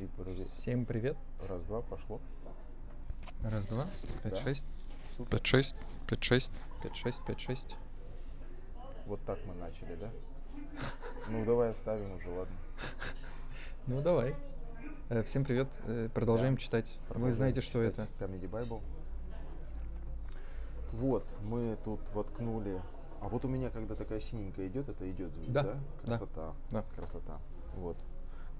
И подожди. Всем привет. Раз, два, пошло. Раз, два, пять, Да. шесть. Супер. Пять, шесть, пять, шесть, пять, шесть, пять, шесть. Вот так мы начали, да? Ну, давай оставим уже, ладно. Ну, давай. Э, Всем привет. Э, Продолжаем Да. читать. Вы Продолжаем знаете, что читать это? Comedy Bible. Вот, мы тут воткнули. А вот у меня, когда такая синенькая идет, это идет звук, да? да, Красота. да. Красота. Вот.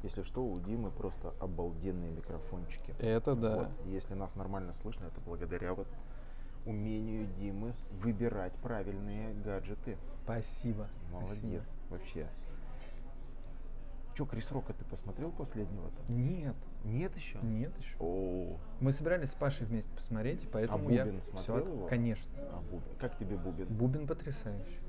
Если что, у Димы просто обалденные микрофончики. Это да. Вот. Если нас нормально слышно, это благодаря вот умению Димы выбирать правильные гаджеты. Спасибо. Молодец, вообще. Че, Крис Рока ты посмотрел последнего-то? спасибо. Нет, Нет еще? нет еще. О, Мы собирались с Пашей вместе посмотреть, и поэтому я Бубен все смотрел его? Конечно. а Бубен. Как тебе Бубен? Бубен потрясающий.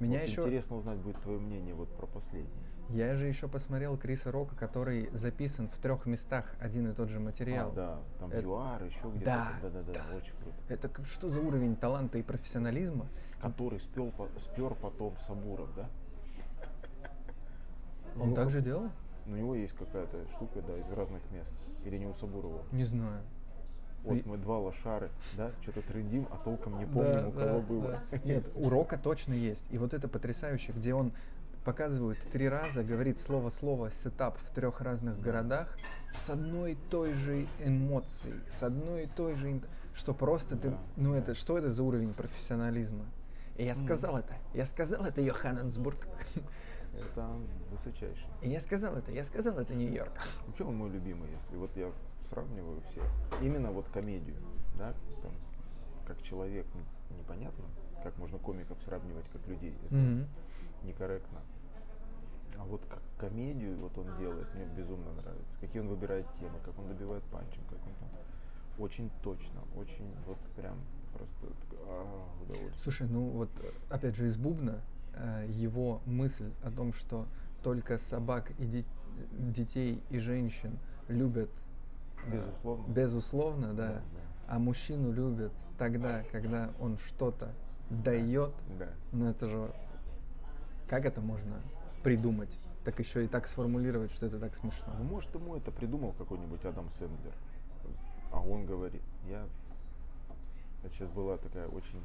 Меня Вот еще. Интересно узнать будет твое мнение вот про последний. Я же еще посмотрел Криса Рока, который записан в трех местах один и тот же материал. А, да, там Это- ЮАР, еще где-то. Да, да, да, да, да. очень круто. Это как- что за уровень таланта и профессионализма? Который спел, по- спер потом Сабуров, да? Он Ну, так же делал? У него есть какая-то штука, да, из разных мест. Или не у Сабурова. Не знаю. Вот И- мы два лошары, да, что-то трендим, а толком не помним, у кого было. да. Нет, урока точно есть. И вот это потрясающе, где он показывает три раза, говорит слово-слово сетап в трех разных городах с одной и той же эмоцией, с одной и той же... Что просто ты... Ну это, что это за уровень профессионализма? И я сказал это, я сказал это Йоханнесбург. Это высочайший. И я сказал это, я сказал это Нью-Йорк. Ну, что он мой любимый, если вот я сравниваю всех. Именно вот комедию, да, там, как человек непонятно, как можно комиков сравнивать как людей, это Мгм. некорректно. А вот как комедию вот он делает, мне безумно нравится. Какие он выбирает темы, как он добивает панчем, как он там очень точно, очень вот прям просто а, удовольствие. Слушай, ну вот опять же из Бубна э, его мысль о том, что только собак и де- детей и женщин любят э, Безусловно. безусловно, да, а мужчину любят тогда, когда он что-то дает. Да. Ну это же как это можно придумать? Так еще и так сформулировать, что это так смешно. Ну, может, ему это придумал какой-нибудь Адам Сэндлер. А он говорит, я... Это сейчас была такая очень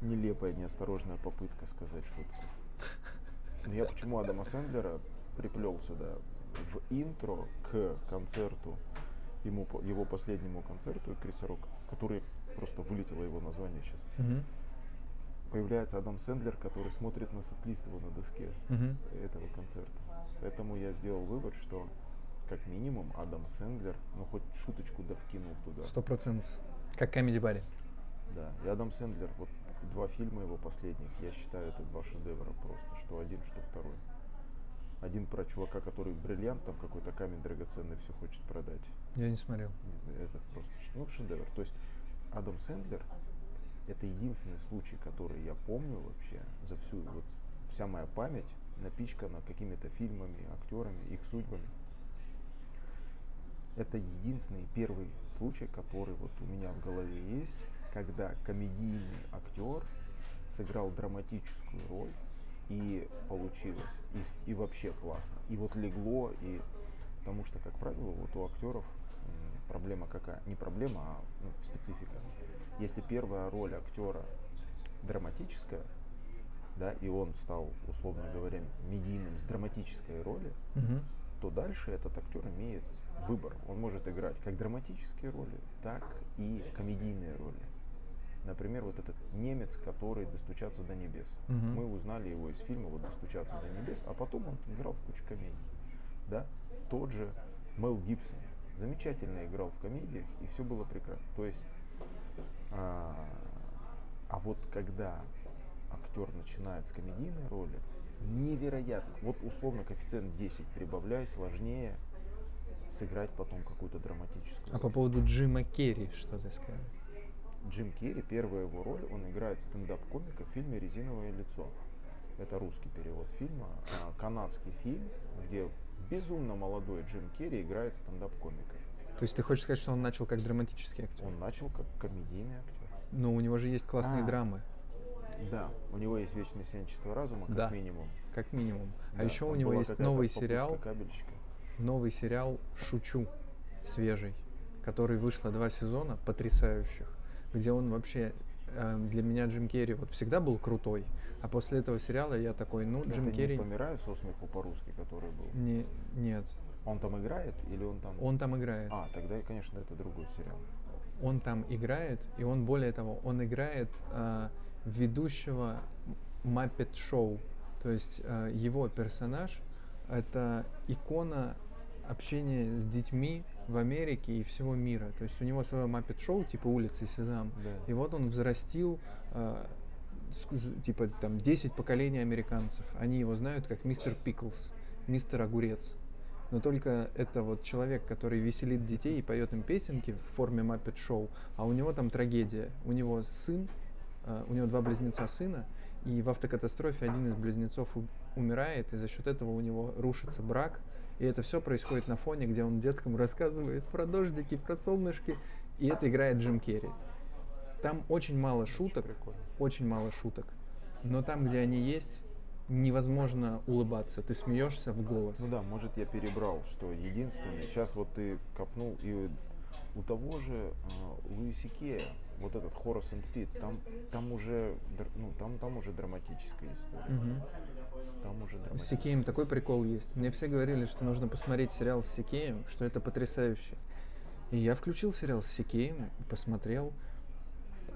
нелепая, неосторожная попытка сказать шутку. Но я почему Адама Сэндлера приплел сюда? В интро к концерту, ему, его последнему концерту Криса Рока, который просто вылетело его название сейчас, Мгм, появляется Адам Сэндлер, который смотрит на сет-лист его на доске мгм. этого концерта. Поэтому я сделал вывод, что как минимум Адам Сэндлер, ну хоть шуточку да вкинул туда. Сто процентов. Как Comedy Барри. Да. И Адам Сэндлер, вот два фильма его последних, я считаю, это два шедевра просто, что один, что второй. Один про чувака, который бриллиант, там какой-то камень драгоценный все хочет продать. Я не смотрел. Это просто ну, шедевр. То есть Адам Сэндлер это единственный случай, который я помню вообще за всю, вот вся моя память напичкана какими-то фильмами, актерами, их судьбами. Это единственный первый случай, который вот у меня в голове есть, когда комедийный актер сыграл драматическую роль и получилось, и, и вообще классно. И вот легло, и потому что, как правило, вот у актеров проблема какая? Не проблема, а ну, специфика. Если первая роль актера драматическая, да, и он стал, условно говоря, медийным с драматической роли, Мгм. то дальше этот актер имеет выбор. Он может играть как драматические роли, так и комедийные роли. Например, вот этот немец, который «Достучаться до небес». Мгм. Мы узнали его из фильма вот «Достучаться до небес», а потом он играл в кучу комедий. Да? Тот же Мел Гибсон замечательно играл в комедиях, и все было прекрасно. То есть, а, а вот когда актер начинает с комедийной роли, невероятно. Вот условно коэффициент 10 прибавляй, сложнее сыграть потом какую-то драматическую А роль. по поводу Джима Керри, что ты скажешь? Джим Керри, первая его роль, он играет стендап-комика в фильме «Резиновое лицо». Это русский перевод фильма, а, канадский фильм, где безумно молодой Джим Керри играет стендап-комика. То есть ты хочешь сказать, что он начал как драматический актер? Он начал как комедийный актер. Но у него же есть классные А. драмы, Да, у него есть вечное сиянчество разума, как Да. минимум. как минимум. А Да, еще у него есть новый сериал. новый сериал «Шучу», свежий, который вышло два сезона потрясающих, где он вообще э, для меня Джим Керри вот всегда был крутой, а после этого сериала я такой, ну Джим Это Керри не «Помираю со смеху» по-русски, который был? не нет, Он там играет или он там... он там играет. А, тогда, конечно, это другой сериал. он там играет, и он более того, он играет э, ведущего Muppet Show. То есть э, его персонаж это икона общения с детьми в Америке и всего мира. То есть у него свое Muppet Show, типа улицы Сезам. Да. И вот он взрастил э, типа там 10 поколений американцев. Они его знают как мистер Пиклс, мистер Огурец. Но только это вот человек, который веселит детей и поет им песенки в форме Muppet Show, а у него там трагедия. У него сын, э, у него два близнеца сына, и в автокатастрофе один из близнецов умирает, и за счет этого у него рушится брак. И это все происходит на фоне, где он деткам рассказывает про дождики, про солнышки, и это играет Джим Керри. Там очень мало шуток, прикольно. очень мало шуток. Но там, где они есть, невозможно улыбаться. Ты смеешься в голос. Ну да, может я перебрал, что единственный. Сейчас вот ты копнул и у того же э, Луиси Кея, вот этот Хорас and Пит, там, там уже, ну, там, там уже драматическая история. Мгм. Там уже С драматическая. Сикеем такой прикол есть. Мне все говорили, что нужно посмотреть сериал с Сикеем, что это потрясающе. И я включил сериал с Сикеем, посмотрел.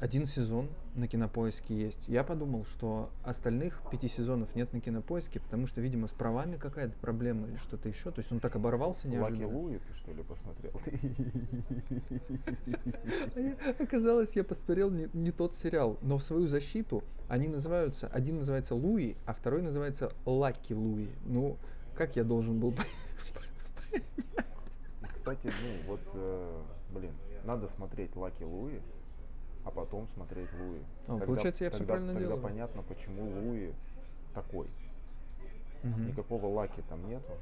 Один сезон на кинопоиске есть. Я подумал, что остальных пяти сезонов нет на кинопоиске, потому что, видимо, с правами какая-то проблема или что-то еще. То есть он так оборвался Лаки неожиданно. Луи ты что ли посмотрел? А Оказалось, я посмотрел не, тот сериал, но в свою защиту они называются, один называется Луи, а второй называется Лаки Луи. Ну, как я должен был И, Кстати, ну вот, э, блин, надо смотреть Lucky Louie, а потом смотреть Louie. О, получается, я тогда- правильно тогда делаю. понятно, почему Луи такой. Мгм. Никакого Lucky там нету.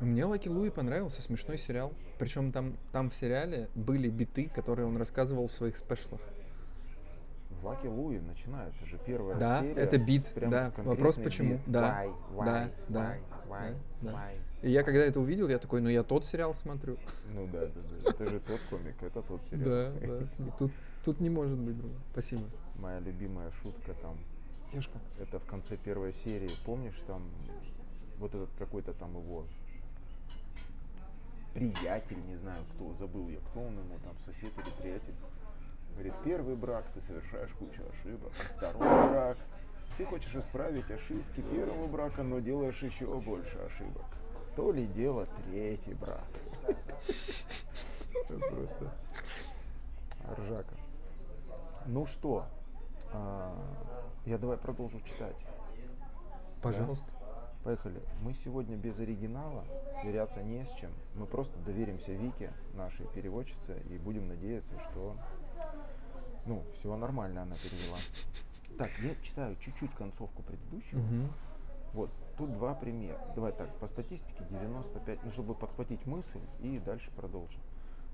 Ну, Мне Lucky Louie понравился, смешной сериал. Причем там, там в сериале были биты, которые он рассказывал в своих special ах. В Lucky Louie начинается же первая Да, серия. это бит, да. Вопрос почему? бит. Да, Why, why, да, да, why, why, да, да. why. И я когда это увидел, я такой, ну я тот сериал смотрю. Ну да, да, да. Это же тот комик, это тот сериал. Да, да. И Тут, тут не может быть другого. Спасибо. Моя любимая шутка там. Кешка. Это в конце первой серии. Помнишь там вот этот какой-то там его приятель, не знаю кто, забыл я, кто он ему там, сосед или приятель. Говорит, первый брак ты совершаешь кучу ошибок, второй брак ты хочешь исправить ошибки первого брака, но делаешь еще больше ошибок. То ли дело третий брак. Просто ржака. Ну что, а, я давай продолжу читать. Пожалуйста. Поехали. Мы сегодня без оригинала, сверяться не с чем. Мы просто доверимся Вике, нашей переводчице, и будем надеяться, что ну, все нормально она перевела. Так, я читаю чуть-чуть концовку предыдущего. Мгм. Вот, тут два примера. Давай так, по статистике 95, ну, чтобы подхватить мысль и дальше продолжим.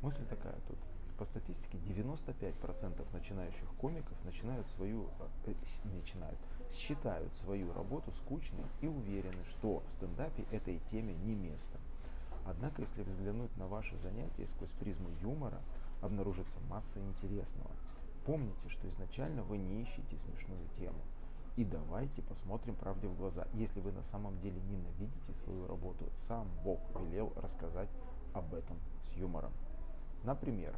Мысль такая тут. По статистике 95% начинающих комиков начинают свою, э, с- начинают, считают свою работу скучной и уверены, что в стендапе этой теме не место. Однако, если взглянуть на ваши занятия сквозь призму юмора, обнаружится масса интересного. Помните, что изначально вы не ищете смешную тему. И давайте посмотрим правде в глаза. Если вы на самом деле ненавидите свою работу, сам Бог велел рассказать об этом с юмором. Например,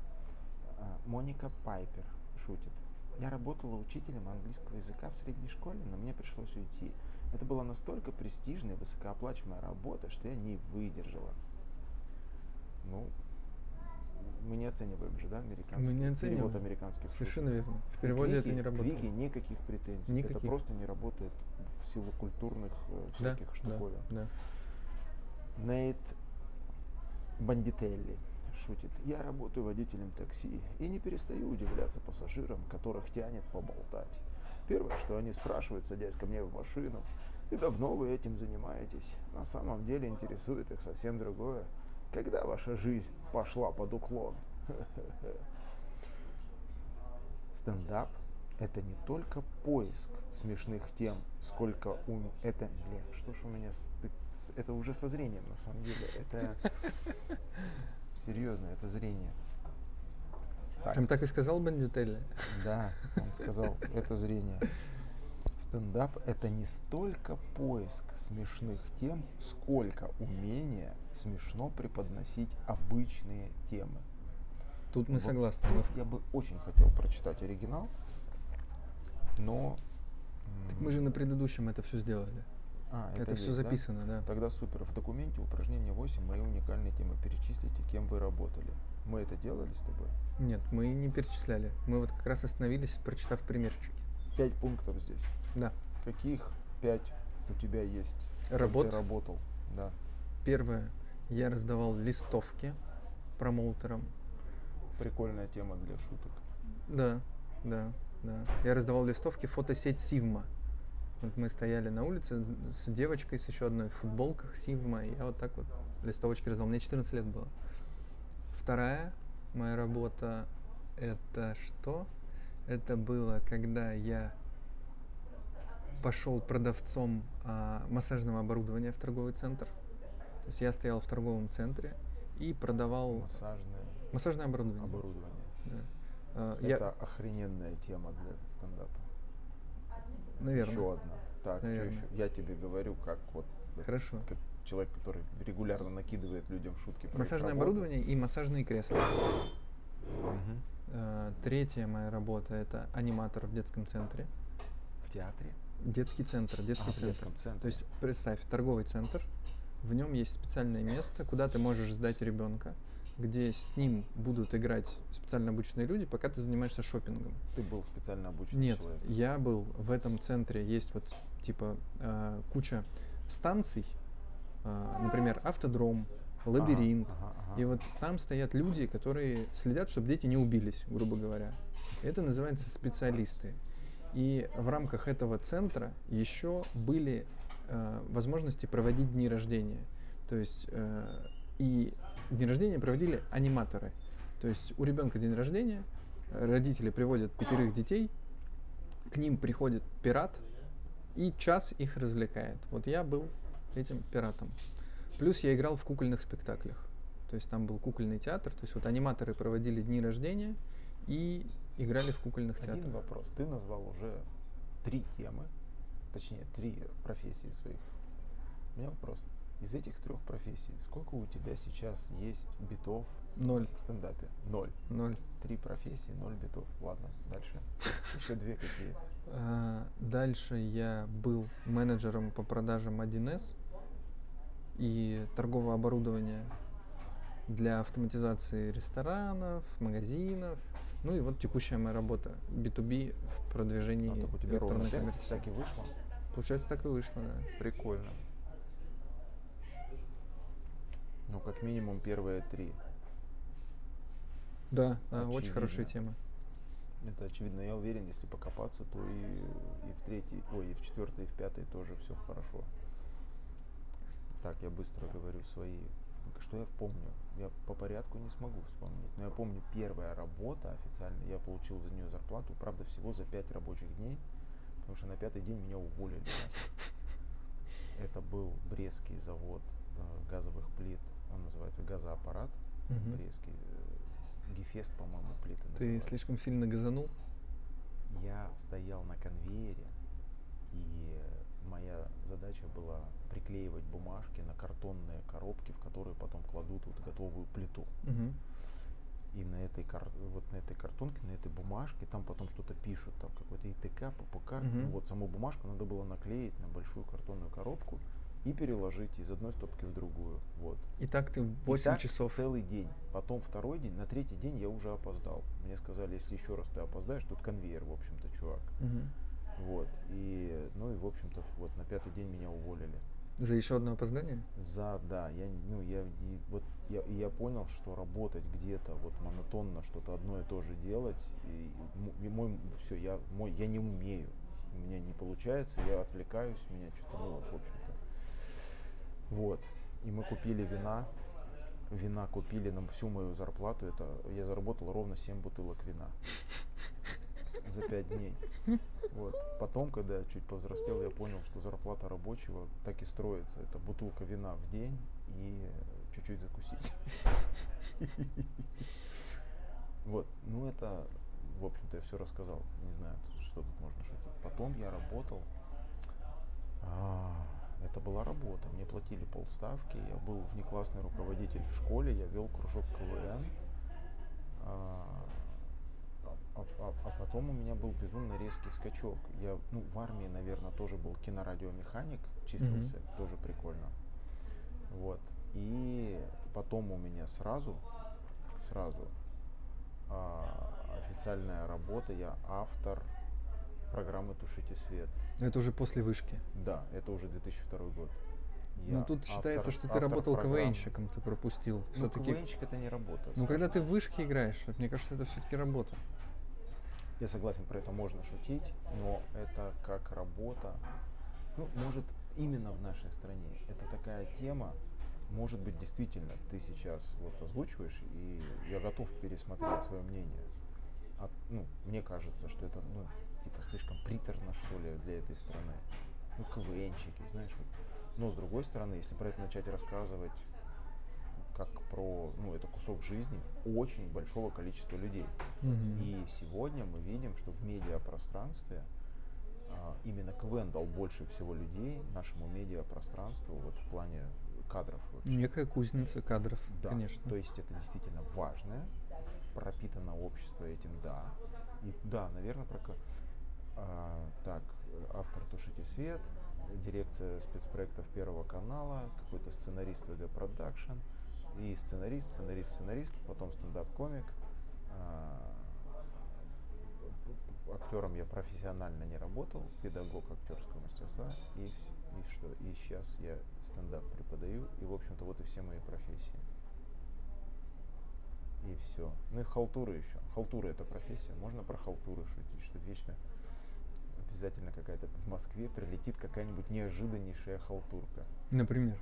а, Моника Пайпер шутит. Я работала учителем английского языка в средней школе, но мне пришлось уйти. Это была настолько престижная высокооплачиваемая работа, что я не выдержала. Ну, мы не оцениваем же, да, американский Мы не перевод оцениваем. американских шуток. Совершенно верно. В переводе это Вике- не работает. Вике никаких претензий. Это Никаких. просто не работает в силу культурных э, Да, всяких да, штуковин. да. Нейт Бандителли шутит. Я работаю водителем такси и не перестаю удивляться пассажирам, которых тянет поболтать. Первое, что они спрашивают, садясь ко мне в машину, и давно вы этим занимаетесь? На самом деле интересует их совсем другое. Когда ваша жизнь пошла под уклон? Стендап – это не только поиск смешных тем, сколько ум... Это, бля, что ж у меня это уже со зрением, на самом деле. Это серьезно, это зрение. Так, Прям так и сказал Бандителли? Да, он сказал, это зрение. Стендап — это не столько поиск смешных тем, сколько умение смешно преподносить обычные темы. Тут мы вот согласны. Тут я бы очень хотел прочитать оригинал, но... Так мы же на предыдущем это все сделали. А, это, это все записано, да? да? Тогда супер. В документе упражнение 8 мои уникальные темы перечислите, кем вы работали. Мы это делали с тобой? Нет, мы не перечисляли. Мы вот как раз остановились, прочитав примерчики. Пять пунктов здесь. Да. Каких пять у тебя есть? Работ? Ты работал, да. Первое. Я раздавал листовки промоутерам. Прикольная тема для шуток. Да, да, да. Я раздавал листовки фотосеть Сивма. Вот мы стояли на улице с девочкой, с еще одной в футболках Сивма, и я вот так вот листовочки раздал. Мне 14 лет было. Вторая моя работа это что? Это было, когда я пошел продавцом а, массажного оборудования в торговый центр. То есть я стоял в торговом центре и продавал массажное, массажное оборудование. оборудование. Да. А, Это я... охрененная тема для стендапа. Наверное. Еще одна. Так, Наверное. еще? Я тебе говорю, как вот Хорошо. Как человек, который регулярно накидывает людям шутки. Массажное оборудование и массажные кресла. Угу. Третья моя работа это аниматор в детском центре. В театре? Детский центр, детский а, центр. В центре. То есть представь, торговый центр, в нем есть специальное место, куда ты можешь сдать ребенка, где с ним будут играть специально обученные люди, пока ты занимаешься шопингом. Ты был специально обученный Нет, человек? я был в этом центре. Есть вот типа э, куча станций, э, например, автодром, лабиринт. Ага, ага, ага. И вот там стоят люди, которые следят, чтобы дети не убились, грубо говоря. Это называется специалисты. И в рамках этого центра еще были э, возможности проводить дни рождения. То есть э, и дни рождения проводили аниматоры. То есть у ребенка день рождения, родители приводят пятерых детей, к ним приходит пират и час их развлекает. Вот я был этим пиратом. Плюс я играл в кукольных спектаклях. То есть там был кукольный театр, то есть вот аниматоры проводили дни рождения и играли в кукольных Один театрах. Один вопрос. Ты назвал уже три темы, точнее, три профессии своих. У меня вопрос. Из этих трех профессий, сколько у тебя сейчас есть битов ноль. в стендапе? Ноль. Ноль. Три профессии, ноль битов. Ладно, дальше. Еще две какие? А, дальше я был менеджером по продажам 1С и торгового оборудования для автоматизации ресторанов, магазинов, ну и вот текущая моя работа B2B в продвижении а, так у тебя электронной коммерции. Так и вышло? Получается, так и вышло, да. Прикольно. Ну, как минимум первые три. Да, да очень хорошая тема. Это очевидно. Я уверен, если покопаться, то и, и в третьей, ой, и в четвертой, и в пятой тоже все хорошо. Так, я быстро говорю свои что я помню? Я по порядку не смогу вспомнить. Но я помню, первая работа официально, я получил за нее зарплату, правда, всего за пять рабочих дней, потому что на пятый день меня уволили. Это был Брестский завод э, газовых плит, он называется газоаппарат, угу. Брестский, э, Гефест, по-моему, плиты Ты называются. слишком сильно газанул? Я стоял на конвейере, и моя задача была приклеивать бумажки на картонные коробки, в которые потом кладут вот готовую плиту. Угу. И на этой, кар... вот на этой картонке, на этой бумажке, там потом что-то пишут, там какой-то ИТК, ППК. Угу. Ну, вот саму бумажку надо было наклеить на большую картонную коробку и переложить из одной стопки в другую. Вот. И так ты 8 и так часов. Целый день. Потом второй день, на третий день я уже опоздал. Мне сказали, если еще раз ты опоздаешь, тут конвейер, в общем-то, чувак. Угу. Вот. И, ну и, в общем-то, вот на пятый день меня уволили. За еще одно опоздание? За, да. Я, ну, я, и, вот, я, я понял, что работать где-то вот монотонно, что-то одно и то же делать, и, и мой, все, я, мой, я не умею. У меня не получается, я отвлекаюсь, меня что-то, ну, вот, в общем-то. Вот. И мы купили вина, вина купили нам всю мою зарплату, это я заработал ровно 7 бутылок вина. За пять дней. Вот. Потом, когда я чуть повзрослел, я понял, что зарплата рабочего так и строится. Это бутылка вина в день и чуть-чуть закусить. Вот. Ну, это, в общем-то, я все рассказал. Не знаю, что тут можно шутить. Потом я работал. А, это была работа. Мне платили полставки. Я был внеклассный руководитель в школе. Я вел кружок КВН. А, а, а, потом у меня был безумно резкий скачок. Я, ну, в армии, наверное, тоже был кинорадиомеханик, числился, mm-hmm. тоже прикольно. Вот. И потом у меня сразу, сразу а, официальная работа, я автор программы «Тушите свет». Это уже после вышки? Да, это уже 2002 год. Я ну тут автор, считается, что ты работал программ. КВНщиком, ты пропустил. Ну, КВНщик это не работа. Ну когда ты в вышке играешь, мне кажется, это все-таки работа. Я согласен, про это можно шутить, но это как работа. Ну, может, именно в нашей стране. Это такая тема, может быть, действительно, ты сейчас вот озвучиваешь, и я готов пересмотреть свое мнение. А, ну, мне кажется, что это, ну, типа, слишком приторно, что ли, для этой страны. Ну, КВНчики, знаешь, вот. Но, с другой стороны, если про это начать рассказывать как про, ну, это кусок жизни очень большого количества людей. Mm-hmm. И сегодня мы видим, что в медиапространстве а, именно КВН дал больше всего людей нашему медиапространству вот в плане кадров. Вообще. Некая кузница кадров, да, конечно. То есть это действительно важное, пропитано общество этим, да. И да, наверное, про... А, так, автор «Тушите свет», дирекция спецпроектов Первого канала, какой-то сценарист ВГ Production, и сценарист, сценарист, сценарист, потом стендап-комик. А, актером я профессионально не работал, педагог актерского мастерства, и, и что, и сейчас я стендап преподаю, и, в общем-то, вот и все мои профессии. И все. Ну и халтуры еще. Халтура это профессия. Можно про халтуры шутить, что вечно обязательно какая-то в Москве прилетит какая-нибудь неожиданнейшая халтурка. Например?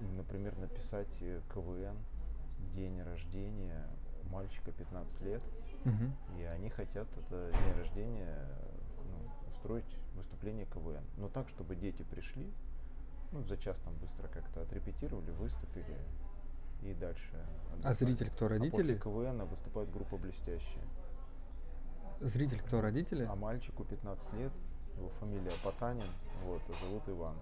Например, написать КВН, день рождения мальчика 15 лет, угу. и они хотят это день рождения ну, устроить выступление КВН. Но так, чтобы дети пришли, ну, за час там быстро как-то отрепетировали, выступили и дальше. А зритель кто, родители? А после КВН выступает группа «Блестящие». Зритель кто, родители? А мальчику 15 лет, его фамилия Потанин, вот, зовут Иван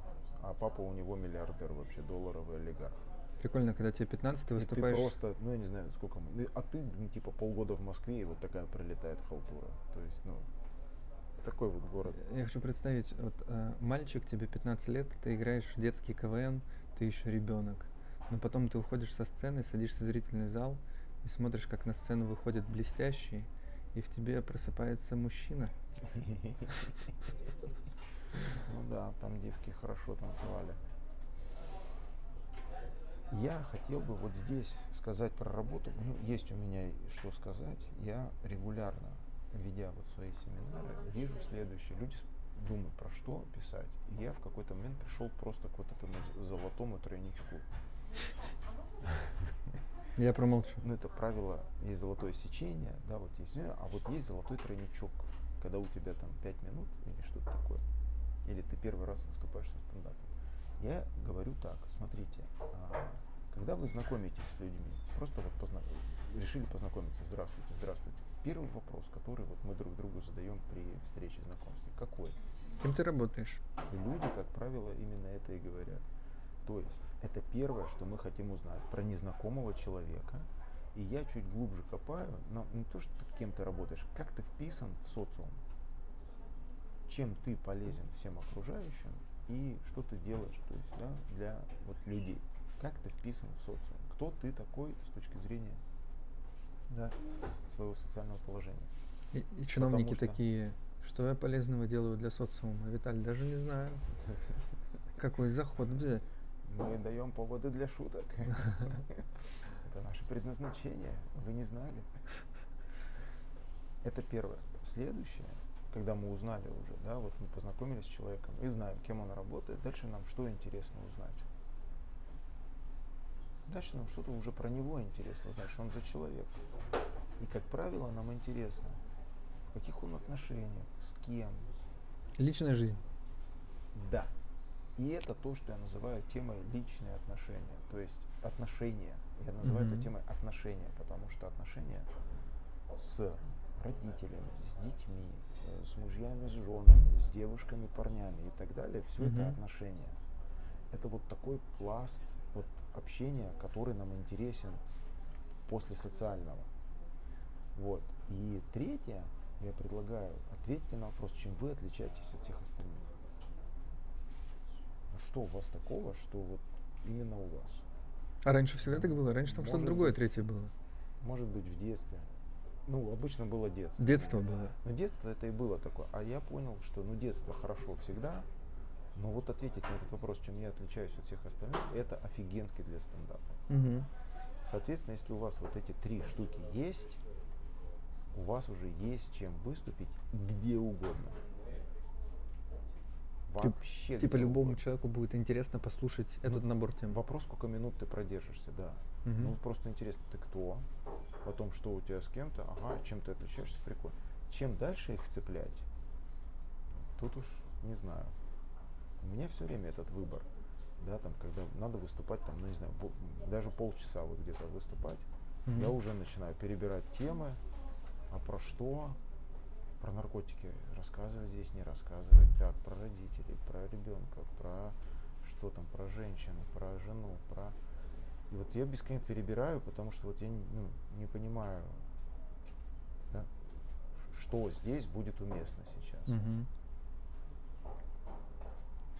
а папа у него миллиардер вообще, долларовый олигарх. Прикольно, когда тебе 15, ты выступаешь... И ты просто, ну я не знаю, сколько... А ты, ну, типа, полгода в Москве, и вот такая прилетает халтура. То есть, ну, такой вот город. Я хочу представить, вот э, мальчик, тебе 15 лет, ты играешь в детский КВН, ты еще ребенок. Но потом ты уходишь со сцены, садишься в зрительный зал и смотришь, как на сцену выходит блестящий, и в тебе просыпается мужчина. Ну да, там девки хорошо танцевали. Я хотел бы вот здесь сказать про работу. Ну, есть у меня что сказать. Я регулярно, ведя вот свои семинары, вижу следующее. Люди думают, про что писать. И я в какой-то момент пришел просто к вот этому золотому тройничку. Я промолчу. Ну, это правило, есть золотое сечение, да, вот есть, а вот есть золотой тройничок, когда у тебя там 5 минут или что-то такое или ты первый раз выступаешь со стендапом. Я говорю так, смотрите, а, когда вы знакомитесь с людьми, просто вот позна... решили познакомиться, здравствуйте, здравствуйте. Первый вопрос, который вот мы друг другу задаем при встрече знакомстве, какой? Кем ты работаешь? Люди, как правило, именно это и говорят. То есть это первое, что мы хотим узнать про незнакомого человека. И я чуть глубже копаю, но не то, что кем ты работаешь, как ты вписан в социум чем ты полезен всем окружающим и что ты делаешь то есть, да, для вот, людей. Как ты вписан в социум? Кто ты такой с точки зрения да, своего социального положения? И, и чиновники что... такие, что я полезного делаю для социума? Виталий, даже не знаю. Какой заход взять? Мы даем поводы для шуток. Это наше предназначение. Вы не знали. Это первое. Следующее когда мы узнали уже, да, вот мы познакомились с человеком и знаем, кем он работает, дальше нам что интересно узнать? Дальше нам что-то уже про него интересно узнать, что он за человек. И, как правило, нам интересно в каких он отношениях, с кем. Личная жизнь. Да. И это то, что я называю темой личные отношения. То есть отношения. Я называю Мгм. это темой отношения, потому что отношения с родителями, с детьми, э, с мужьями, с женами, с девушками, парнями и так далее, все это Мгм. отношения. Это вот такой пласт вот, общения, который нам интересен после социального. Вот. И третье, я предлагаю, ответьте на вопрос, чем вы отличаетесь от всех остальных. Ну что у вас такого, что вот именно у вас? А раньше всегда так было? Раньше там что-то другое третье было. Может быть, в детстве. Ну, обычно было детство. Детство было. Но детство это и было такое. А я понял, что ну детство хорошо всегда, но вот ответить на этот вопрос, чем я отличаюсь от всех остальных, это офигенски для стендапа. Мгм. Соответственно, если у вас вот эти три штуки есть, у вас уже есть чем выступить где угодно. Вообще. Типа любому угодно. человеку будет интересно послушать этот Ну, набор тем. Вопрос, сколько минут ты продержишься, да. Мгм. Ну, просто интересно, ты кто, потом что у тебя с кем-то, ага, чем ты отличаешься, прикольно. Чем дальше их цеплять, тут уж не знаю. У меня все время этот выбор, да, там, когда надо выступать, там, ну, не знаю, даже полчаса вот где-то выступать, Мгм. я уже начинаю перебирать темы, а про что, про наркотики рассказывать здесь, не рассказывать, так, про родителей, про ребенка, про что там, про женщину, про жену, про... И вот я бесконечно перебираю, потому что вот я не, ну, не понимаю, да, что здесь будет уместно сейчас. Мгм.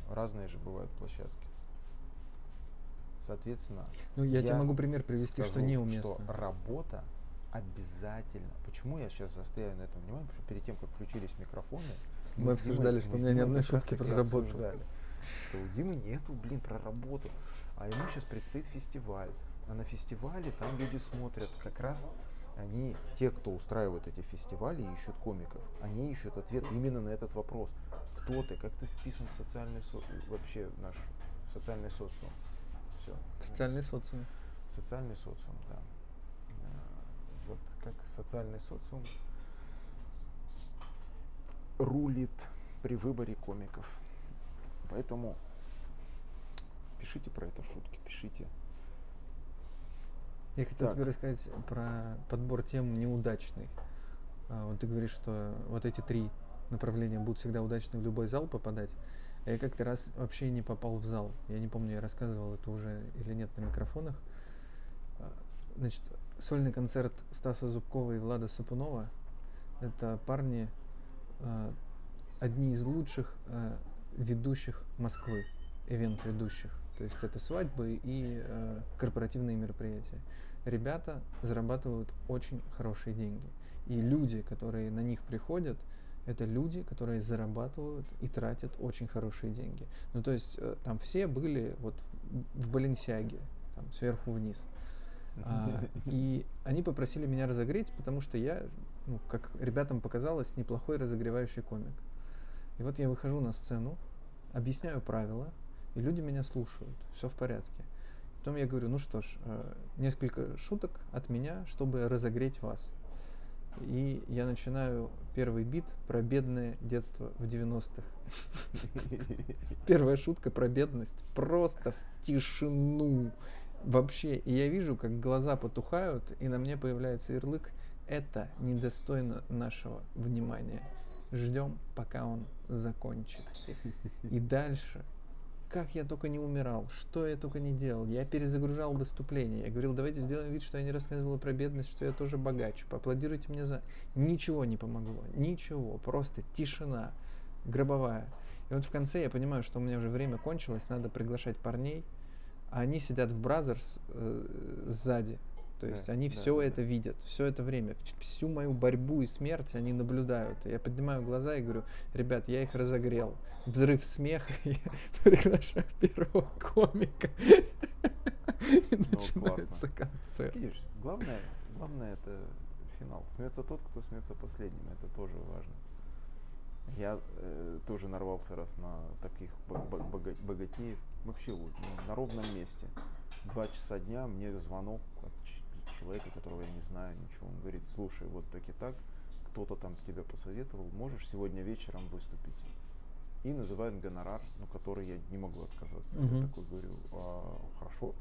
Разные же бывают площадки. Соответственно, Ну, я, тебе Я могу пример привести, что скажу, неуместно. Что работа обязательно. Почему я сейчас застряю на этом внимание? Потому что перед тем, как включились микрофоны, Мы с обсуждали, Димой- что мы у меня ни одной шутки про работу. обсуждали, Что у Димы нету, блин, про работу. А ему сейчас предстоит фестиваль. А на фестивале там люди смотрят как раз они, те, кто устраивает эти фестивали и ищут комиков, они ищут ответ именно на этот вопрос. Кто ты, как ты вписан в социальный со- вообще наш социальный социум. Все. Социальный социум. Социальный социум, да. А, Вот как социальный социум рулит при выборе комиков. Поэтому пишите про это шутки, пишите. Я хотел Так. тебе рассказать про подбор тем неудачный. А, вот ты говоришь, что вот эти три направления будут всегда удачно в любой зал попадать. А я как-то раз вообще не попал в зал. Я не помню, я рассказывал это уже или нет на микрофонах. А, Значит, сольный концерт Стаса Зубкова и Влада Сапунова. Это парни, а, одни из лучших а, ведущих Москвы, ивент-ведущих. То есть это свадьбы и э, корпоративные мероприятия. Ребята зарабатывают очень хорошие деньги. И люди, которые на них приходят, это люди, которые зарабатывают и тратят очень хорошие деньги. Ну, то есть э, там все были вот в, в Баленсиаге, там, сверху вниз. А, и они попросили меня разогреть, потому что я, ну, как ребятам показалось, неплохой разогревающий комик. И вот я выхожу на сцену, объясняю правила, и люди меня слушают, все в порядке. Потом я говорю, ну что ж, э, несколько шуток от меня, чтобы разогреть вас. И я начинаю первый бит про бедное детство в 90-х. Первая шутка про бедность. Просто в тишину. Вообще. И я вижу, как глаза потухают, и на мне появляется ярлык. Это недостойно нашего внимания. Ждем, пока он закончит. И дальше. Как я только не умирал, что я только не делал. Я перезагружал выступление. Я говорил, давайте сделаем вид, что я не рассказывал про бедность, что я тоже богач. Поаплодируйте мне за... Ничего не помогло. Ничего. Просто тишина. Гробовая. И вот в конце я понимаю, что у меня уже время кончилось, надо приглашать парней. А они сидят в Brothers э, сзади. То Да, есть они да, все да, это да. видят, все это время, вс- всю мою борьбу и смерть они наблюдают. Я поднимаю глаза и говорю, ребят, я их разогрел. Взрыв смеха, я приглашаю первого комика. И начинается концерт. Видишь, главное, главное это финал. Смеется тот, кто смеется последним. Это тоже важно. Я э, тоже нарвался раз на таких бо- бо- бога- богатеев. Вообще вот ну, на ровном месте. Два часа дня мне звонок от человека, которого я не знаю ничего. Он говорит, слушай, вот так и так, кто-то там тебе посоветовал, можешь сегодня вечером выступить. И называют гонорар, ну, который я не могу отказаться. Мгм. Я такой говорю, «А, хорошо.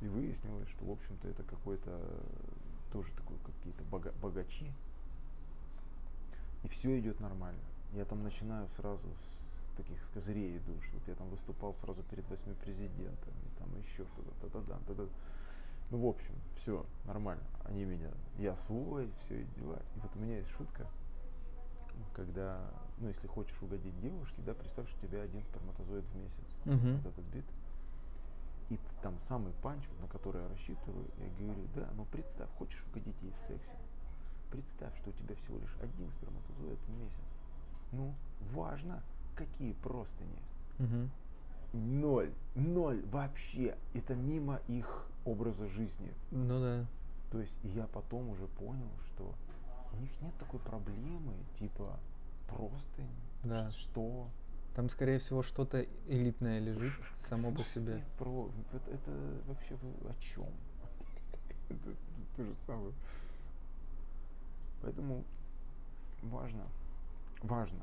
И выяснилось, что, в общем-то, это какой-то тоже такой какие-то бога- богачи. И все идет нормально. Я там начинаю сразу с таких с козырей иду, что вот я там выступал сразу перед восьми президентами, там еще что-то, та-да-да, та-да. Ну, в общем, все нормально. Они меня, я свой, все эти дела. И вот у меня есть шутка, когда, ну, если хочешь угодить девушке, да, представь, что у тебя один сперматозоид в месяц. Мгм. Вот этот бит. И там самый панч, на который я рассчитываю, я говорю, да, ну представь, хочешь угодить ей в сексе, представь, что у тебя всего лишь один сперматозоид в месяц. Ну, важно, какие простыни. Мгм. Ноль, ноль вообще. Это мимо их образа жизни. Ну да. То есть я потом уже понял, что у них нет такой проблемы, типа простынь, Да. что Там, скорее всего, что-то элитное лежит Ш- само по себе. Про, вот это вообще о чем? это, это то же самое. Поэтому важно, важно.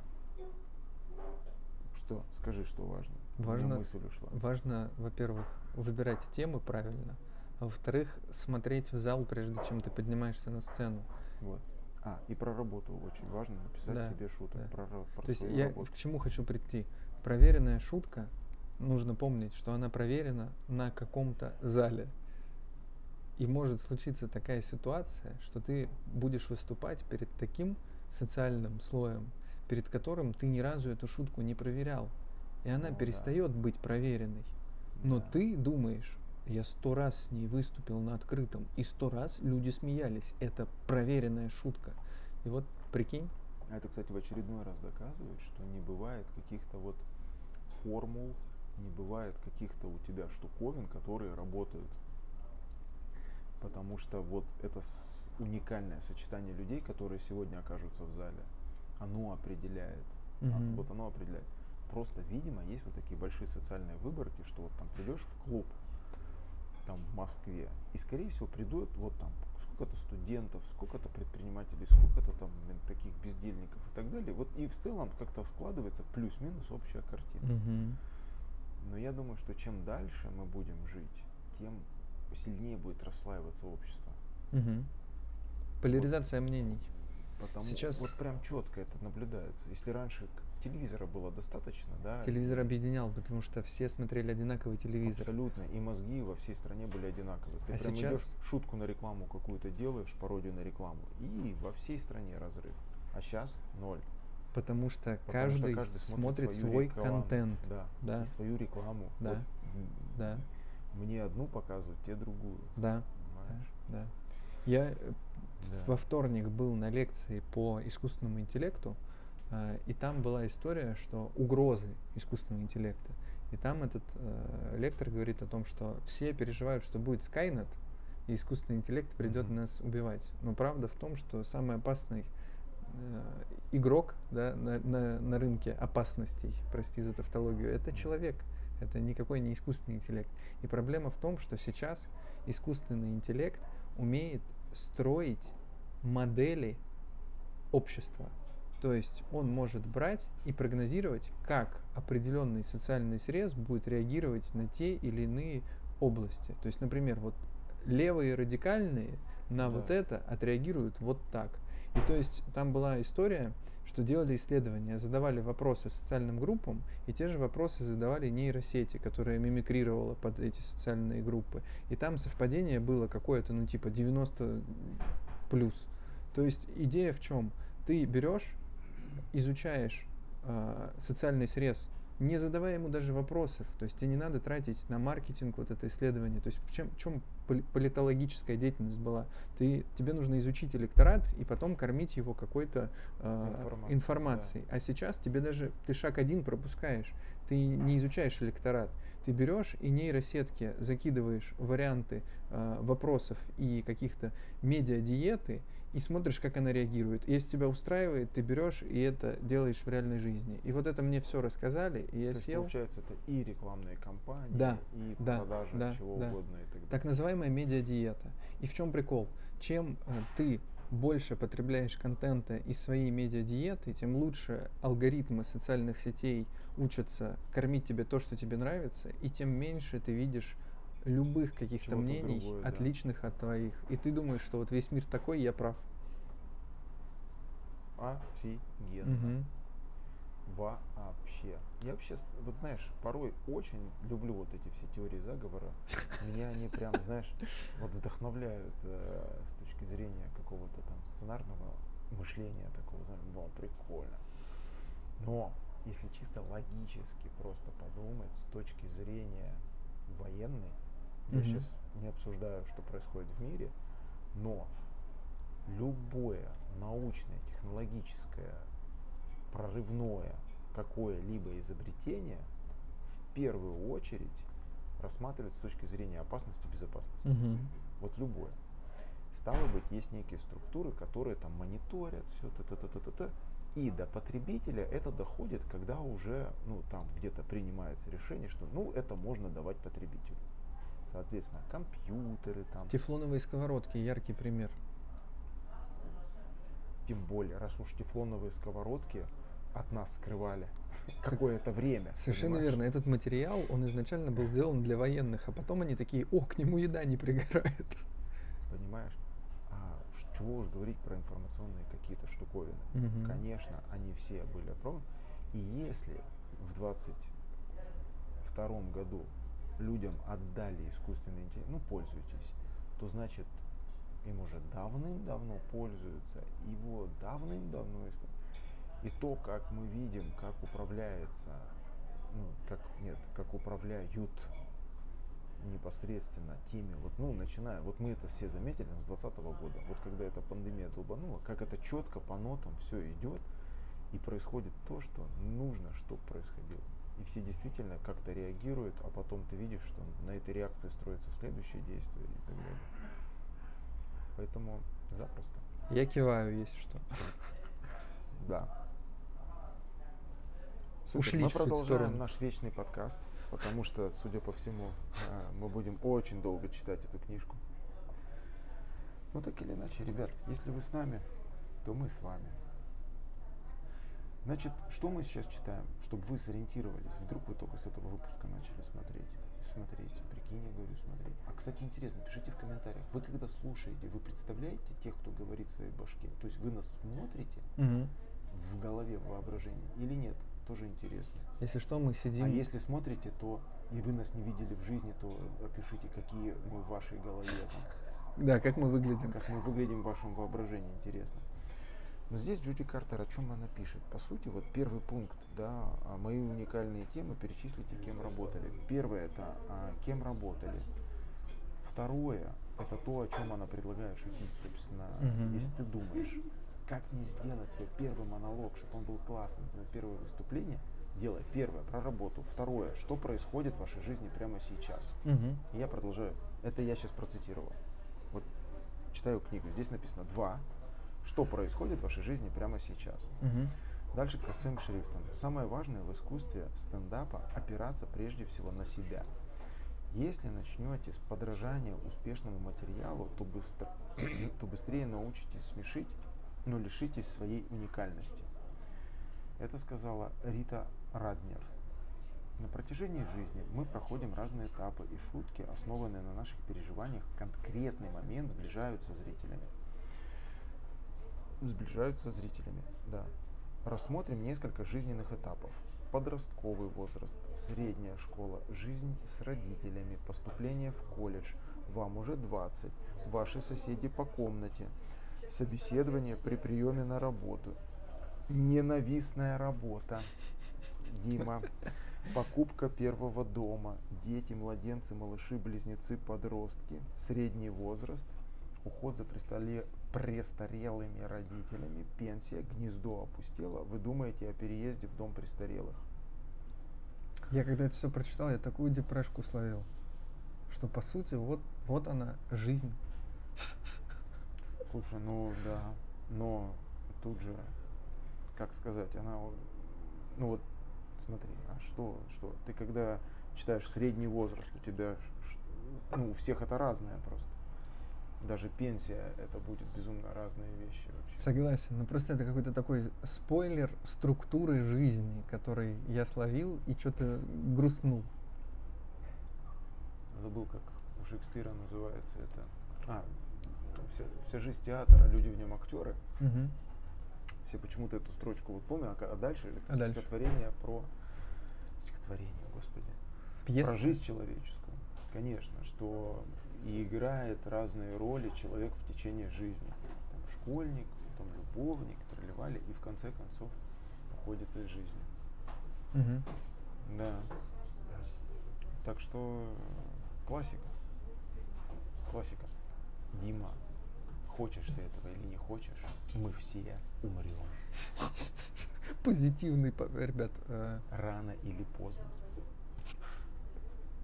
Что? Скажи, что важно. Важно- мысль ушла. Важно, во-первых, выбирать темы правильно, а во-вторых, смотреть в зал, прежде чем ты поднимаешься на сцену. Вот. А, и про работу очень важно написать Да, себе шуток да. про, про То есть я работу. к чему хочу прийти? Проверенная шутка, нужно помнить, что она проверена на каком-то зале. И может случиться такая ситуация, что ты будешь выступать перед таким социальным слоем, перед которым ты ни разу эту шутку не проверял. И она Ну да. перестает быть проверенной. Но Да. ты думаешь, я сто раз с ней выступил на открытом, и сто раз люди смеялись. Это проверенная шутка. И вот прикинь, А Это, кстати, в очередной раз доказывает, что не бывает каких-то вот формул, не бывает каких-то у тебя штуковин, которые работают. Потому что вот это уникальное сочетание людей, которые сегодня окажутся в зале, оно определяет. Мгм. Вот оно определяет. Просто, видимо, есть вот такие большие социальные выборки, что вот там придешь в клуб, там в Москве, и скорее всего придут вот там сколько-то студентов, сколько-то предпринимателей, сколько-то там блин, таких бездельников и так далее. Вот и в целом как-то складывается плюс-минус общая картина. Мгм. Но я думаю, что чем дальше мы будем жить, тем сильнее будет расслаиваться общество. Мгм. Поляризация мнений. Потому Сейчас- вот прям четко это наблюдается. Если раньше телевизора было достаточно, да, Телевизор объединял, потому что все смотрели одинаковый телевизор. Абсолютно. И мозги во всей стране были одинаковые. Ты А прям сейчас- идешь, шутку на рекламу какую-то делаешь, пародию на рекламу, и во всей стране разрыв. А сейчас ноль. Потому что Потому что каждый, каждый смотрит свою свой рекламу. контент. Да. Да. И свою рекламу. Да. Вот, Да, Мне одну показывают, тебе другую. да, да, Понимаешь? да. Я э, Да. во вторник был на лекции по искусственному интеллекту, а, и там была история, что угрозы искусственного интеллекта. И там этот э, лектор говорит о том, что все переживают, что будет Skynet, и искусственный интеллект придет Мгм. нас убивать. Но правда в том, что самый опасный э, игрок да, на, на, на рынке опасностей, прости за тавтологию, это человек. Это никакой не искусственный интеллект. И проблема в том, что сейчас искусственный интеллект умеет строить модели общества. То есть он может брать и прогнозировать, как определенный социальный срез будет реагировать на те или иные области. То есть, например, вот левые радикальные на вот Да. это отреагируют вот так. И то есть там была история, что делали исследования, задавали вопросы социальным группам, и те же вопросы задавали нейросети, которая мимикрировала под эти социальные группы. И там совпадение было какое-то, ну типа 90 плюс. То есть идея в чем? Ты берешь, изучаешь э, социальный срез, не задавая ему даже вопросов. То есть тебе не надо тратить на маркетинг вот это исследование. То есть в чем, чем поли- политологическая деятельность была? Ты, тебе нужно изучить электорат и потом кормить его какой-то э, Информацией, информацией. А сейчас тебе даже ты шаг один пропускаешь. Ты не изучаешь электорат. Ты берешь и нейросетки закидываешь варианты э, вопросов и каких-то медиа-диеты и смотришь, как она реагирует. Если тебя устраивает, ты берешь и это делаешь в реальной жизни. И вот это мне все рассказали, и я То есть, сел. получается, это и рекламные кампании, Да, и да, продажа да, чего да. угодно и так далее. Так называемая медиа-диета. И в чем прикол? Чем э, ты больше потребляешь контента из своей медиа-диеты, тем лучше алгоритмы социальных сетей учатся кормить тебе то, что тебе нравится, и тем меньше ты видишь любых каких-то Чего-то мнений, другое, да. отличных от твоих. И ты думаешь, что вот весь мир такой, я прав. Офигенно. Мгм. Вообще. Я вообще, вот знаешь, порой очень люблю вот эти все теории заговора. Меня они прям, знаешь, вот вдохновляют э, с точки зрения какого-то там сценарного мышления такого, знаешь, вау, прикольно. Но если чисто логически просто подумать с точки зрения военной, я сейчас не обсуждаю, что происходит в мире, но любое научное, технологическое, прорывное какое-либо изобретение в первую очередь рассматривать с точки зрения опасности и безопасности. Мгм. Вот любое. Стало быть, есть некие структуры, которые там мониторят все т т т т т т и до потребителя это доходит, когда уже, ну, там где-то принимается решение, что, ну, это можно давать потребителю. Соответственно, компьютеры там, Тефлоновые сковородки, яркий пример. тем более, раз уж тефлоновые сковородки от нас скрывали какое-то время. Совершенно понимаешь? верно. Этот материал, он изначально был сделан для военных, а потом они такие, о, к нему еда не пригорает. Понимаешь? А чего уж говорить про информационные какие-то штуковины. Конечно, они все были опробованы. И если в 22 году людям отдали искусственный интеллект, ну, пользуйтесь, то значит, им уже давным-давно пользуются, его давным-давно. И то, как мы видим, как управляется, ну, как, нет, как управляют непосредственно теми, вот, ну, начиная, вот мы это все заметили с 2020 года, вот когда эта пандемия долбанула, как это четко по нотам все идет, и происходит то, что нужно, чтобы происходило. И все действительно как-то реагируют, а потом ты видишь, что на этой реакции строятся следующие действия и так далее. Поэтому запросто. Я киваю, если что. Да. Ушли мы продолжаем сторону. наш вечный подкаст, потому что, судя по всему, э, мы будем очень долго читать эту книжку. Ну так или иначе, ребят, если вы с нами, то мы с вами. Значит, что мы сейчас читаем, чтобы вы сориентировались? Вдруг вы только с этого выпуска начали смотреть. Смотрите, прикинь, я говорю, смотреть. А, кстати, интересно, пишите в комментариях. Вы когда слушаете, вы представляете тех, кто говорит в своей башке? То есть вы нас смотрите Мгм. в голове, в воображении или нет? Тоже интересно. Если что, мы сидим... А если смотрите, то и вы нас не видели в жизни, то опишите, какие мы в вашей голове, Да, как мы выглядим. как мы выглядим в вашем воображении, интересно. Но здесь Джуди Картер о чем она пишет? По сути, вот первый пункт, да, а, мои уникальные темы, перечислите, кем работали. Первое это а, кем работали. Второе это то, о чем она предлагает шутить, собственно. Мгм. Если ты думаешь, как мне сделать свой первый монолог, чтобы он был классным, твое первое выступление, делай первое про работу, второе, что происходит в вашей жизни прямо сейчас. Мгм. И я продолжаю. Это я сейчас процитировал. Вот читаю книгу. Здесь написано два. Что происходит в вашей жизни прямо сейчас. Мгм. Дальше косым шрифтом. Самое важное в искусстве стендапа опираться прежде всего на себя. Если начнете с подражания успешному материалу, то, быстро, то быстрее научитесь смешить, но лишитесь своей уникальности. Это сказала Рита Раднер. На протяжении жизни мы проходим разные этапы, и шутки, основанные на наших переживаниях, в конкретный момент сближаются зрителями. Сближаются с зрителями, да. Рассмотрим несколько жизненных этапов. Подростковый возраст, средняя школа, жизнь с родителями, поступление в колледж, вам уже 20, ваши соседи по комнате, собеседование при приеме на работу, ненавистная работа, Дима, покупка первого дома, дети, младенцы, малыши, близнецы, подростки, средний возраст, уход за престоле- престарелыми родителями, пенсия, гнездо опустело, вы думаете о переезде в дом престарелых. Я когда это все прочитал, я такую депрешку словил, что по сути вот, вот она, жизнь. Слушай, ну да, но тут же, как сказать, она, ну вот, смотри, а что, что, ты когда читаешь средний возраст, у тебя, ну, у всех это разное просто. Даже пенсия это будет безумно разные вещи вообще. Согласен, но просто это какой-то такой спойлер структуры жизни, который я словил и что-то грустнул. Забыл, как у Шекспира называется это. А, вся, вся жизнь театра, люди в нем актеры. Мгм. Все почему-то эту строчку вот помню, а а дальше это А дальше? стихотворение про стихотворение, господи, Пьеса? про жизнь человеческую. Конечно, что и играет разные роли человек в течение жизни. Там школьник, потом любовник, тролливали, и в конце концов уходит из жизни. Мгм. Да. Так что э, классика. Классика. Дима, хочешь ты этого или не хочешь, мы все умрем. Позитивный, по- ребят. э, Рано или поздно.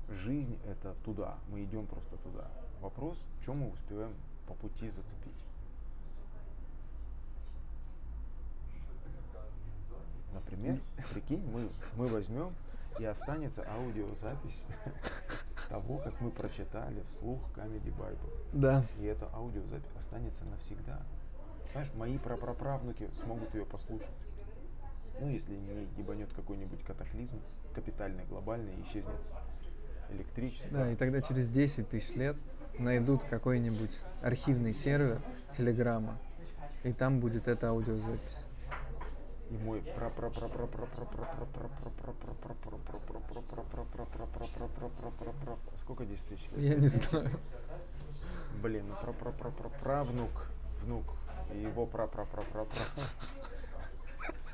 Жизнь это туда. Мы идем просто туда. Вопрос, что мы успеваем по пути зацепить. Например, прикинь, мы, мы возьмем и останется аудиозапись того, как мы прочитали вслух Comedy Bible. Да. И эта аудиозапись останется навсегда. Знаешь, мои прапраправнуки смогут ее послушать. Ну, если не ебанет какой-нибудь катаклизм, капитальный, глобальный, исчезнет электричество. Да, и тогда через 10 тысяч лет найдут какой-нибудь архивный сервер Телеграма, и там будет эта аудиозапись. И мой Сколько 10 тысяч лет? Я не знаю. Блин, ну правнук, внук, и его прапрапрапрапра.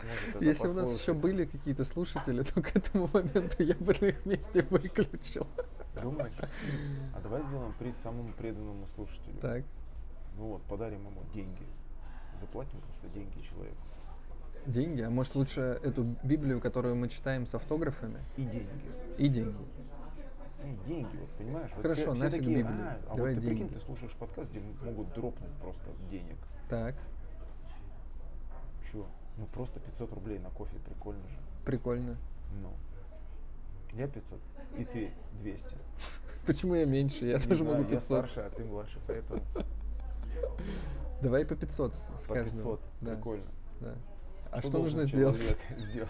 Сможет это Если у нас еще послушать. были какие-то слушатели, то к этому моменту я бы на их месте выключил. Думаешь? А давай сделаем приз самому преданному слушателю. Так, Ну вот, подарим ему деньги. Заплатим просто деньги человеку. деньги. А может лучше эту Библию, которую мы читаем с автографами, И деньги. и деньги. Не, деньги, вот понимаешь? Вот Хорошо, все, все нафиг такие, Библию. а, а Давай вот ты прикинь, деньги. ты слушаешь подкаст, где могут дропнуть просто денег. Так, Че? Ну просто 500 рублей на кофе, прикольно же. прикольно. Ну. Я 500, и ты 200. Почему я меньше? Я Не тоже знаю, могу Я 500. старше, а ты младше, поэтому Давай по 500 с по каждого. 500. Да, Прикольно. да. А что, нужно сделать? сделать?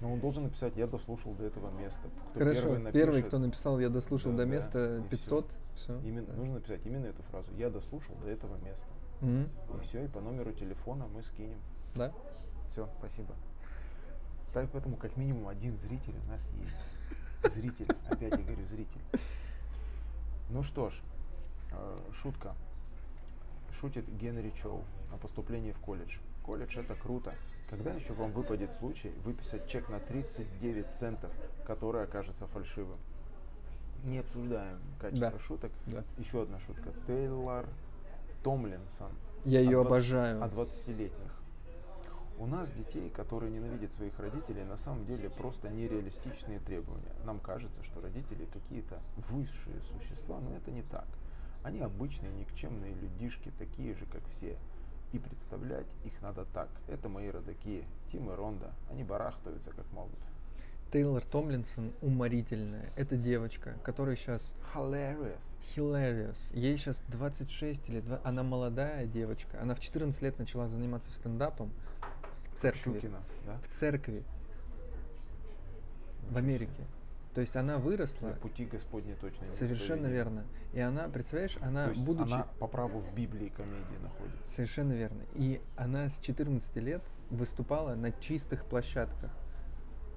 Ну, он должен написать, я дослушал до этого места. Кто Хорошо, первый, первый, напишет, кто написал, я дослушал Да, до да, места и 500, все. именно, нужно написать именно эту фразу. Я дослушал до этого места. И все, и по номеру телефона мы скинем. Да? Все, спасибо. Так, поэтому как минимум один зритель у нас есть. Зритель, опять я говорю, зритель. Ну что ж, э, шутка. Шутит Генри Чоу о поступлении в колледж. Колледж это круто. Когда еще вам выпадет случай выписать чек на 39 центов, который окажется фальшивым? Не обсуждаем качество Да. шуток. Да. Еще одна шутка. Тейлор Томлинсон. Я ее О 20 обожаю. О 20-летних. У нас детей, которые ненавидят своих родителей, на самом деле просто нереалистичные требования. Нам кажется, что родители какие-то высшие существа, но это не так. Они обычные никчемные людишки, такие же, как все. И представлять их надо так. Это мои родаки, Тим и Ронда. Они барахтаются как могут. Тейлор Томлинсон уморительная. Это девочка, которая сейчас Hilarious. hilarious. Ей сейчас 26 или 2. Она молодая девочка. Она в 14 лет начала заниматься стендапом церкви. Щукина, да? В церкви в Америке. То есть она выросла. На пути Господни точно Совершенно верно. И она, представляешь, она, То есть будучи... она по праву в Библии комедии находится. Совершенно верно. И она с 14 лет выступала на чистых площадках.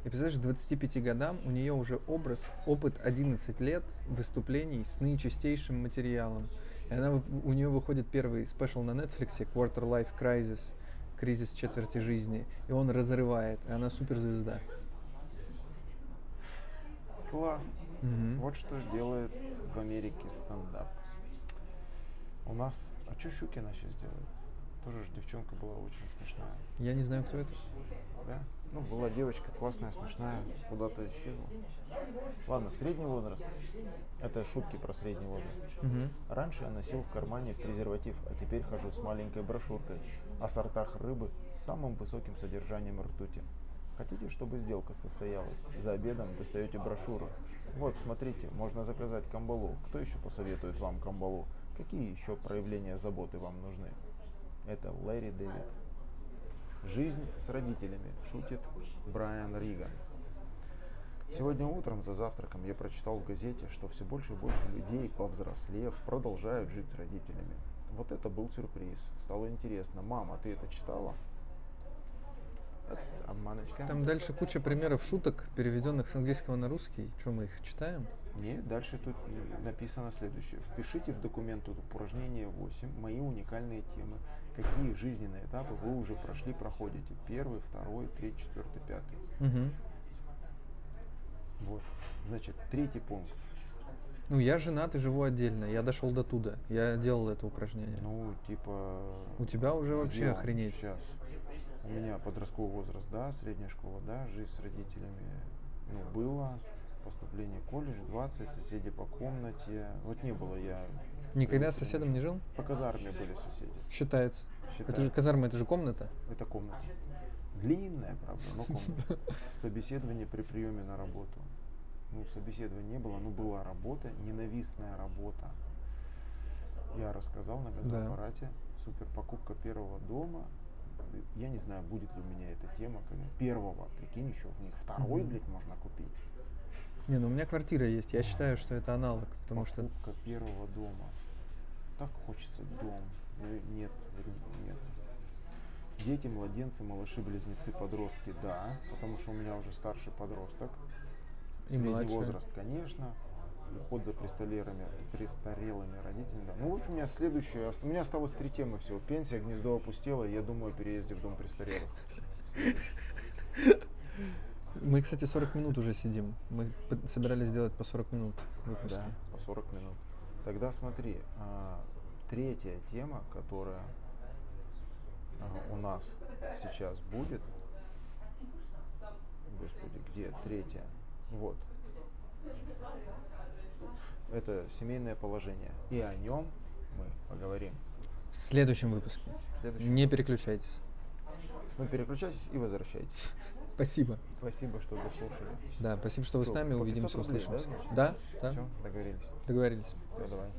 И представляешь, к 25 годам у нее уже образ, опыт 11 лет выступлений с наичистейшим материалом. И она, у нее выходит первый спешл на Netflix, Quarter Life Crisis, кризис четверти жизни. И он разрывает, и она суперзвезда. Класс. Мгм. Вот что делает в Америке стендап. У нас... А что Щукина сейчас делает? Тоже же девчонка была очень смешная. Я не знаю, кто это. Да? Ну, была девочка классная, смешная, куда-то исчезла. Ладно, средний возраст. Это шутки про средний возраст. Мгм. Раньше я носил в кармане презерватив, а теперь хожу с маленькой брошюркой о сортах рыбы с самым высоким содержанием ртути. Хотите, чтобы сделка состоялась? За обедом достаете брошюру. Вот, смотрите, можно заказать камбалу. Кто еще посоветует вам камбалу? Какие еще проявления заботы вам нужны? Это Лэри Дэвид. Жизнь с родителями, шутит Брайан Риган. Сегодня утром за завтраком я прочитал в газете, что все больше и больше людей, повзрослев, продолжают жить с родителями. Вот это был сюрприз. Стало интересно. Мама, ты это читала? Это обманочка. Там дальше куча примеров шуток, переведенных с английского на русский. Что мы их читаем? Нет, дальше тут написано следующее. Впишите в документ упражнение 8 мои уникальные темы. Какие жизненные этапы вы уже прошли, проходите? Первый, второй, третий, четвертый, пятый. Угу. Вот. Значит, третий пункт. Ну, я женат и живу отдельно. Я дошел до туда. Я делал это упражнение. Ну, типа... У тебя уже вообще где он охренеть. Сейчас. У меня подростковый возраст, да, средняя школа, да, жизнь с родителями, ну, было. Поступление в колледж, 20, соседи по комнате. Вот не было я... Никогда с соседом не жил? По казарме были соседи. Считается. Это же Считается. казарма, это же комната. Это комната. Длинная, правда, но комната. Собеседование при приеме на работу. Собеседования не было, но была работа, ненавистная работа. Я рассказал на газоаппарате. Супер покупка первого дома. Я не знаю, будет ли у меня эта тема. Первого, прикинь, еще в них второй, Мгм. блядь, можно купить. Не, ну у меня квартира есть. Я считаю, что это аналог, потому что Покупка первого дома. Так хочется дом. Но нет, нет. Дети, младенцы, малыши, близнецы, подростки, да, потому что у меня уже старший подросток. И Средний младшие. возраст, конечно. Уход за престарелыми, престарелыми родителями. да. Ну, лучше у меня следующее. У меня осталось три темы всего. Пенсия, гнездо опустела, я думаю о переезде в дом престарелых. мы, кстати, 40 минут уже сидим. Мы собирались сделать по 40 минут выпуска. Да, по 40 минут. Тогда смотри, а, третья тема, которая а, у нас сейчас будет. Господи, где третья? Вот. Это семейное положение. И о нем мы поговорим В следующем выпуске. в следующем. Не переключайтесь. Ну, переключайтесь и возвращайтесь. Спасибо. Спасибо, что дослушали. Да, спасибо, что вы с Что, нами. Увидимся, 500 рублей, да, услышимся. значит? Да, да. Все, договорились. Договорились. Всё, давай.